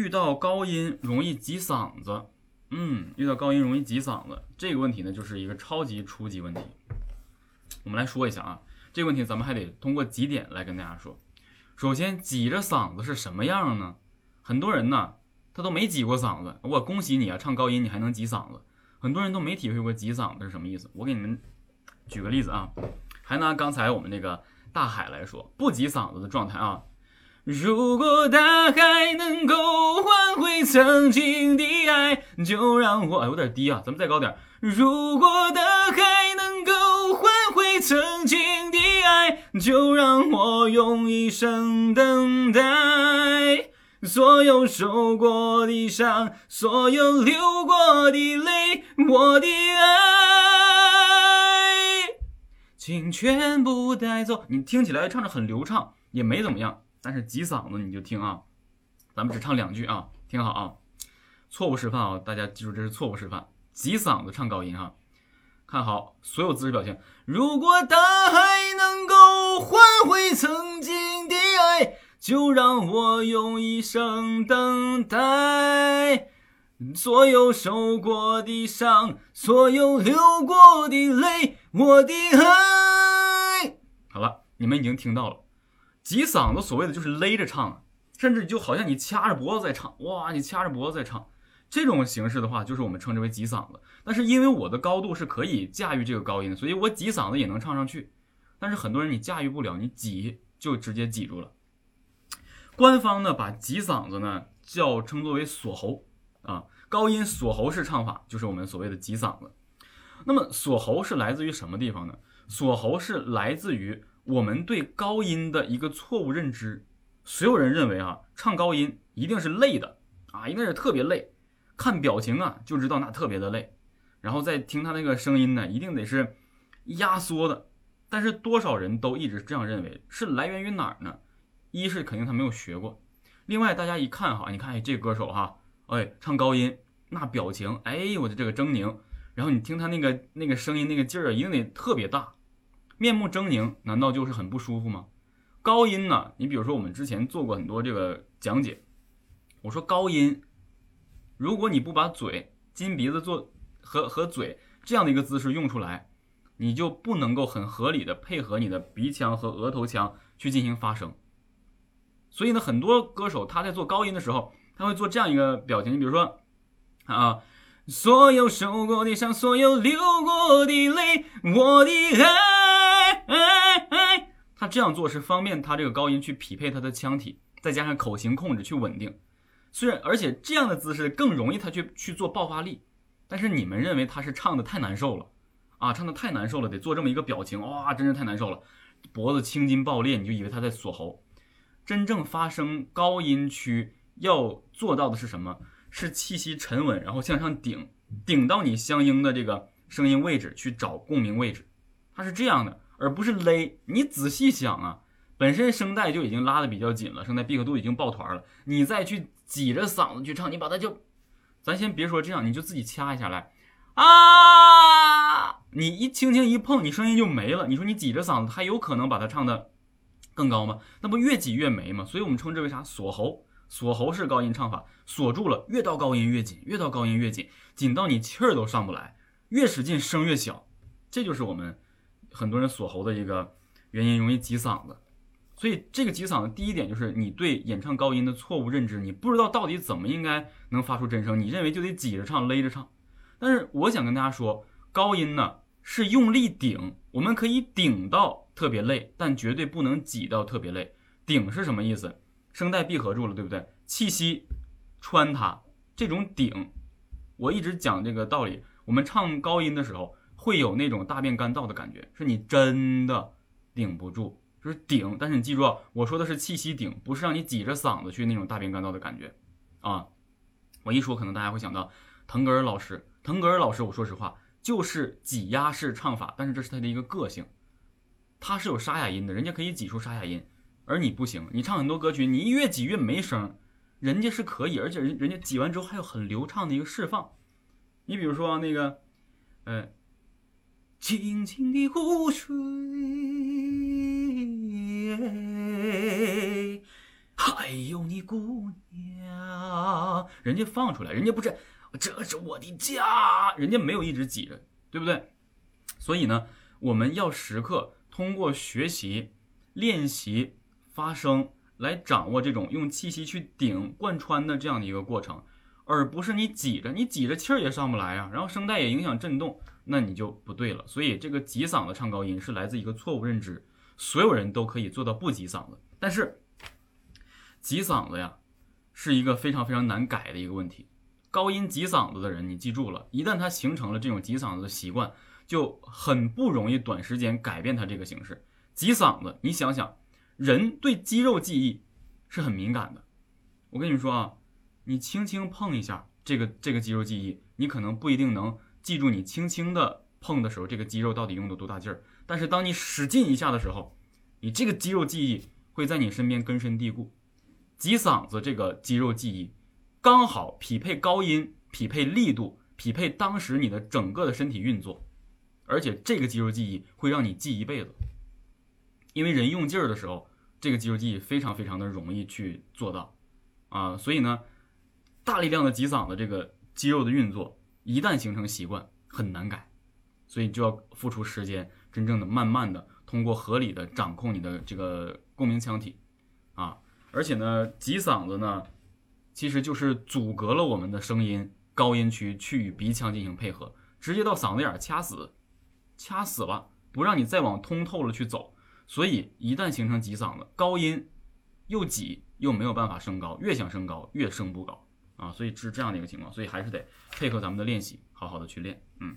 遇到高音容易挤嗓子。嗯，遇到高音容易挤嗓子这个问题呢，就是一个超级初级问题。我们来说一下啊，这个问题咱们还得通过几点来跟大家说。首先，挤着嗓子是什么样呢？很多人呢，他都没挤过嗓子。我恭喜你啊，唱高音你还能挤嗓子。很多人都没体会过挤嗓子是什么意思。我给你们举个例子啊，还拿刚才我们那个大海来说，不挤嗓子的状态啊。如果大海能够换回曾经的爱，就让我……哎，有点低啊，咱们再高点。如果大海能够换回曾经的爱，就让我用一生等待。所有受过的伤，所有流过的泪，我的爱，请全部带走。你听起来唱着很流畅，也没怎么样。但是挤嗓子你就听啊，咱们只唱两句啊，听好啊，错误示范啊，大家记住这是错误示范，挤嗓子唱高音哈，看好所有姿势表情。如果大海能够换回曾经的爱，就让我用一生等待。所有受过的伤，所有流过的泪，我的爱。好了，你们已经听到了。挤嗓子，所谓的就是勒着唱，甚至就好像你掐着脖子在唱，哇，你掐着脖子在唱，这种形式的话，就是我们称之为挤嗓子。但是因为我的高度是可以驾驭这个高音，所以我挤嗓子也能唱上去。但是很多人你驾驭不了，你挤就直接挤住了。官方呢把挤嗓子呢叫称作为锁喉啊，高音锁喉式唱法就是我们所谓的挤嗓子。那么锁喉是来自于什么地方呢？锁喉是来自于。我们对高音的一个错误认知，所有人认为啊，唱高音一定是累的啊，一定是特别累，看表情啊就知道那特别的累，然后再听他那个声音呢，一定得是压缩的。但是多少人都一直这样认为，是来源于哪儿呢？一是肯定他没有学过，另外大家一看哈，你看哎这歌手哈，哎唱高音那表情，哎我的这个狰狞，然后你听他那个那个声音那个劲儿一定得特别大。面目狰狞，难道就是很不舒服吗？高音呢？你比如说，我们之前做过很多这个讲解。我说高音，如果你不把嘴、金鼻子做和和嘴这样的一个姿势用出来，你就不能够很合理的配合你的鼻腔和额头腔去进行发声。所以呢，很多歌手他在做高音的时候，他会做这样一个表情。你比如说，啊，所有受过的伤，所有流过的泪，我的爱。他这样做是方便他这个高音去匹配他的腔体，再加上口型控制去稳定。虽然而且这样的姿势更容易他去去做爆发力，但是你们认为他是唱的太难受了啊，唱的太难受了，得做这么一个表情，哇，真是太难受了，脖子青筋爆裂，你就以为他在锁喉。真正发声高音区要做到的是什么？是气息沉稳，然后向上顶，顶到你相应的这个声音位置去找共鸣位置，它是这样的。而不是勒，你仔细想啊，本身声带就已经拉的比较紧了，声带闭合度已经抱团了，你再去挤着嗓子去唱，你把它就，咱先别说这样，你就自己掐一下来，啊，你一轻轻一碰，你声音就没了。你说你挤着嗓子，还有可能把它唱的更高吗？那不越挤越没吗？所以我们称之为啥？锁喉，锁喉式高音唱法，锁住了，越到高音越紧，越到高音越紧，紧到你气儿都上不来，越使劲声越小，这就是我们。很多人锁喉的一个原因，容易挤嗓子，所以这个挤嗓子第一点就是你对演唱高音的错误认知，你不知道到底怎么应该能发出真声，你认为就得挤着唱、勒着唱。但是我想跟大家说，高音呢是用力顶，我们可以顶到特别累，但绝对不能挤到特别累。顶是什么意思？声带闭合住了，对不对？气息穿它，这种顶，我一直讲这个道理。我们唱高音的时候。会有那种大便干燥的感觉，是你真的顶不住，就是顶。但是你记住，我说的是气息顶，不是让你挤着嗓子去那种大便干燥的感觉啊。我一说，可能大家会想到腾格尔老师。腾格尔老师，我说实话，就是挤压式唱法，但是这是他的一个个性，他是有沙哑音的，人家可以挤出沙哑音，而你不行。你唱很多歌曲，你越挤越没声，人家是可以，而且人人家挤完之后还有很流畅的一个释放。你比如说那个，呃。静静的湖水，还有你姑娘。人家放出来，人家不是这是我的家，人家没有一直挤着，对不对？所以呢，我们要时刻通过学习、练习发声，来掌握这种用气息去顶、贯穿的这样的一个过程，而不是你挤着，你挤着气儿也上不来啊，然后声带也影响震动，那你就不对了。所以这个挤嗓子唱高音是来自一个错误认知，所有人都可以做到不挤嗓子，但是挤嗓子呀，是一个非常非常难改的一个问题。高音挤嗓子的人，你记住了，一旦他形成了这种挤嗓子的习惯。就很不容易短时间改变它这个形式。挤嗓子，你想想，人对肌肉记忆是很敏感的。我跟你说啊，你轻轻碰一下这个这个肌肉记忆，你可能不一定能记住你轻轻的碰的时候这个肌肉到底用的多大劲儿。但是当你使劲一下的时候，你这个肌肉记忆会在你身边根深蒂固。挤嗓子这个肌肉记忆，刚好匹配高音，匹配力度，匹配当时你的整个的身体运作。而且这个肌肉记忆会让你记一辈子，因为人用劲儿的时候，这个肌肉记忆非常非常的容易去做到，啊，所以呢，大力量的挤嗓子这个肌肉的运作一旦形成习惯很难改，所以就要付出时间，真正的慢慢的通过合理的掌控你的这个共鸣腔体，啊，而且呢，挤嗓子呢，其实就是阻隔了我们的声音高音区去与鼻腔进行配合，直接到嗓子眼掐死。掐死了，不让你再往通透了去走，所以一旦形成挤嗓子，高音又挤又没有办法升高，越想升高越升不高啊，所以是这样的一个情况，所以还是得配合咱们的练习，好好的去练，嗯。